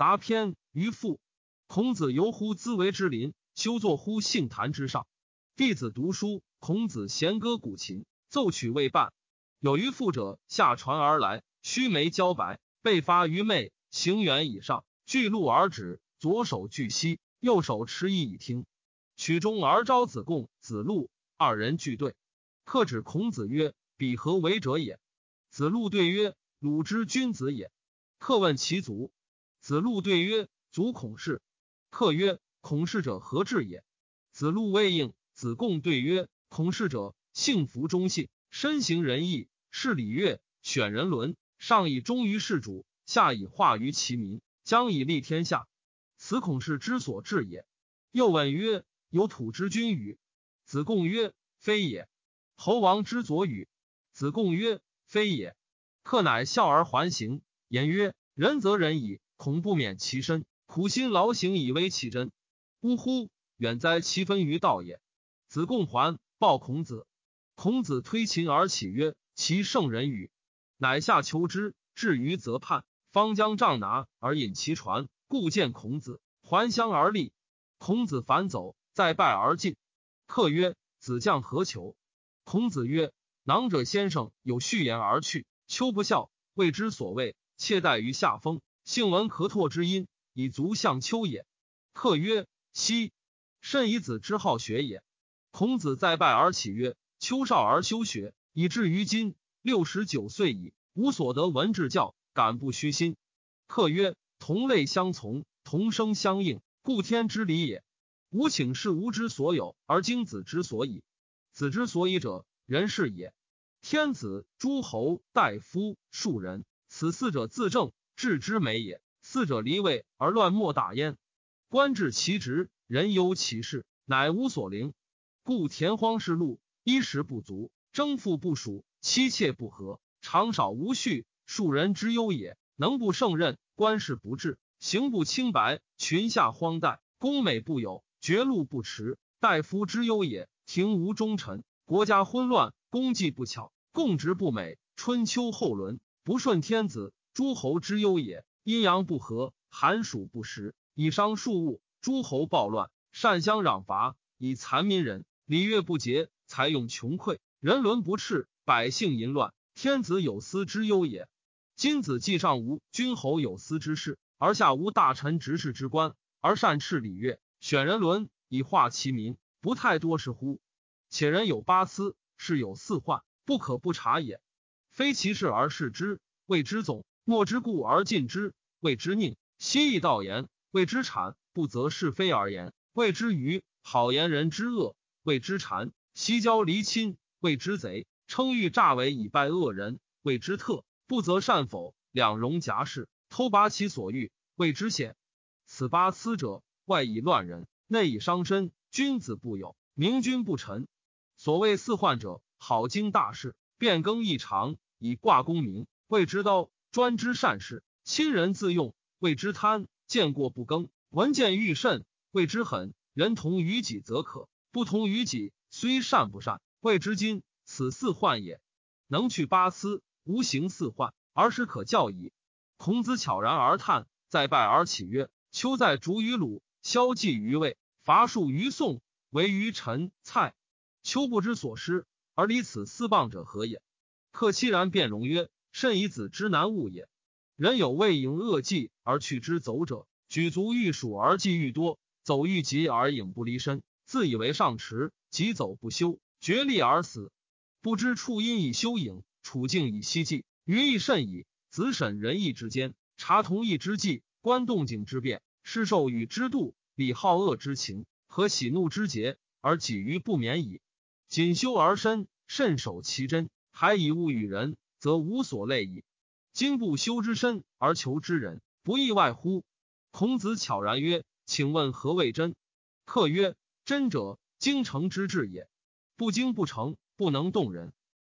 杂篇于父。孔子游乎兹为之林，修坐乎杏坛之上。弟子读书，孔子弦歌鼓琴，奏曲未半。有于父者下船而来，须眉焦白，背发于妹，行远以上，巨鹿而止，左手据膝，右手持以以听。曲中而招子贡、子路二人俱对。客指孔子曰：“彼何为者也？”子路对曰：“鲁之君子也。”客问其族，子路对曰：“足孔氏。”客曰：“孔氏者何至也？”子路未应。子贡对曰：“孔氏者，幸福忠信，身行仁义，事礼乐，选人伦，上以忠于事主，下以化于其民，将以利天下。此孔氏之所至也。”又问曰：“有土之君与？”子贡曰：“非也。”侯王之左与？子贡曰：“非也。”客乃笑而还行，言曰：“仁则仁矣，恐不免其身。”苦心劳行以为其真，呜呼！远哉其分于道也。子贡还报孔子，孔子推秦而起曰：“其圣人与？”乃下求之，至于泽畔，方将杖拿而引其船，故见孔子，还乡而立。孔子反走，再拜而进。客曰：“子将何求？”孔子曰：“囊者先生有序言而去，秋不孝，谓之所谓妾待于下风，幸闻咳唾之音。”以足向丘也。客曰：“昔？甚以子之好学也。”孔子再拜而起曰：“丘少而修学，以至于今六十九岁矣，无所得文治教，敢不虚心？”客曰：“同类相从，同声相应，故天之理也。吾请是吾之所有，而经子之所以。子之所以者，人是也。天子、诸侯、大夫、庶人，此四者自正，治之美也。”四者离位而乱莫大焉。官至其职，人忧其事，乃无所灵。故田荒是路，衣食不足，征赋不属，妻妾不和，长少无序，庶人之忧也。能不胜任，官事不治，行不清白，群下荒怠，宫美不有，绝路不持，大夫之忧也。庭无忠臣，国家混乱，功绩不巧，共职不美，春秋后轮不顺天子，诸侯之忧也。阴阳不和，寒暑不时，以伤树物；诸侯暴乱，善相攘伐，以残民人；礼乐不节，财用穷匮，人伦不赤，百姓淫乱。天子有私之忧也。今子既上无君侯有私之事，而下无大臣执事之官，而善斥礼乐，选人伦，以化其民，不太多是乎？且人有八思，事有四患，不可不察也。非其事而视之，谓之总。莫之故而进之，谓之佞；希易道言，谓之谄；不择是非而言，谓之愚；好言人之恶，谓之谄；西交离亲，谓之贼；称欲诈伪以败恶人，谓之特；不择善否，两容夹事，偷拔其所欲，谓之险。此八思者，外以乱人，内以伤身。君子不有，明君不臣。所谓四患者，好经大事，变更异常，以挂功名，谓之刀。专之善事，亲人自用，谓之贪；见过不更，闻见欲甚，谓之狠。人同于己则可，不同于己，虽善不善，谓之今。此四患也。能去八思，无形四患，而是可教矣。孔子悄然而叹，再拜而起曰：“秋在逐于鲁，萧季于魏，伐树于宋，为于陈蔡。秋不知所失，而离此四谤者何也？”客凄然便容曰。甚以子之难悟也。人有未迎恶计而去之走者，举足欲数而计愈多，走愈急而影不离身，自以为上迟，急走不休，决力而死。不知处因以修影，处境以息计，余亦甚矣。子审仁义之间，察同义之计，观动静之变，施受与之度，理好恶之情，和喜怒之节，而己于不免矣。谨修而身，慎守其真，还以物与人。则无所累矣。今不修之身而求之人，不亦外乎？孔子悄然曰：“请问何谓真？”客曰：“真者，精诚之至也。不精不诚，不能动人。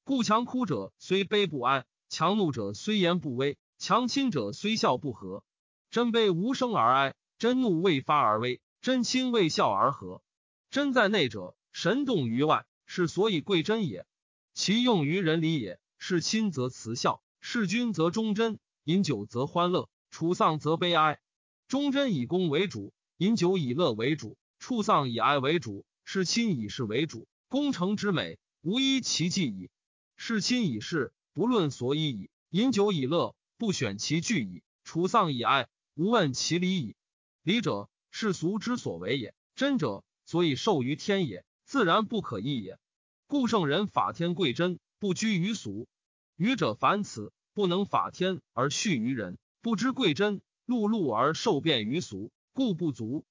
故强哭者虽悲不哀，强怒者虽言不威，强亲者虽笑不和。真悲无声而哀，真怒未发而威，真亲未笑而和。真在内者，神动于外，是所以贵真也。其用于人礼也。”事亲则慈孝，事君则忠贞，饮酒则欢乐，处丧则悲哀。忠贞以功为主，饮酒以乐为主，处丧以哀为主，事亲以事为主。功成之美，无一其迹矣。事亲以事，不论所以矣；饮酒以乐，不选其具矣；处丧以哀，无问其理矣。礼者，世俗之所为也；真者，所以受于天也，自然不可易也。故圣人法天贵真，不拘于俗。愚者凡此，不能法天而恤于人，不知贵真，碌碌而受变于俗，故不足。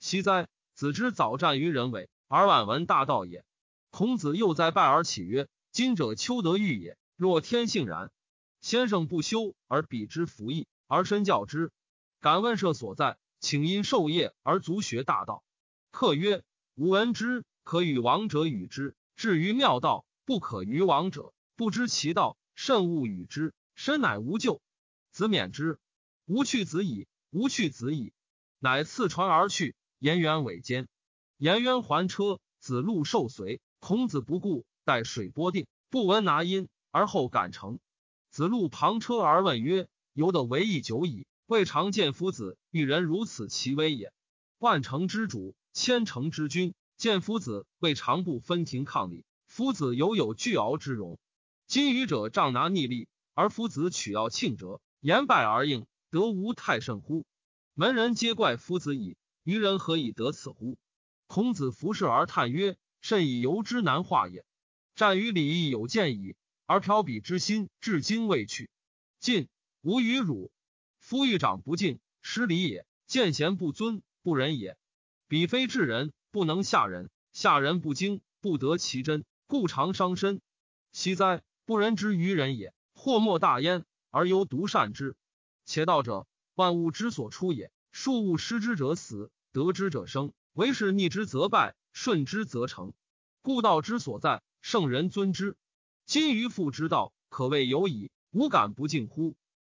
惜哉！子之早战于人为，而晚闻大道也。孔子又在拜而起曰：“今者秋德欲也。若天性然，先生不修而比之服役，而身教之。敢问社所在，请因授业而足学大道。”客曰：“吾闻之，可与王者与之。至于妙道，不可与王者，不知其道，慎勿与之。身乃无咎。”子免之。吾去子矣，吾去子矣。乃次传而去。颜渊尾间，颜渊还车，子路受随。孔子不顾，待水波定，不闻拿音，而后赶乘。子路旁车而问曰：“由得为义久矣，未尝见夫子遇人如此其威也。万乘之主，千乘之君，见夫子未尝不分庭抗礼。夫子犹有倨傲之容。今愚者仗拿逆力，而夫子取要庆者，言败而应，得无太甚乎？门人皆怪夫子矣。”愚人何以得此乎？孔子服视而叹曰：“甚以由之难化也。战于礼义有见矣，而嫖彼之心至今未去。晋无与汝。夫欲长不敬，失礼也；见贤不尊，不仁也。彼非治人，不能下人；下人不精，不得其真，故常伤身。惜哉！不仁之于人也，祸莫大焉，而犹独善之。且道者，万物之所出也。庶物失之者死。”得之者生，为是逆之则败，顺之则成。故道之所在，圣人尊之。今于父之道，可谓有矣。无敢不敬乎？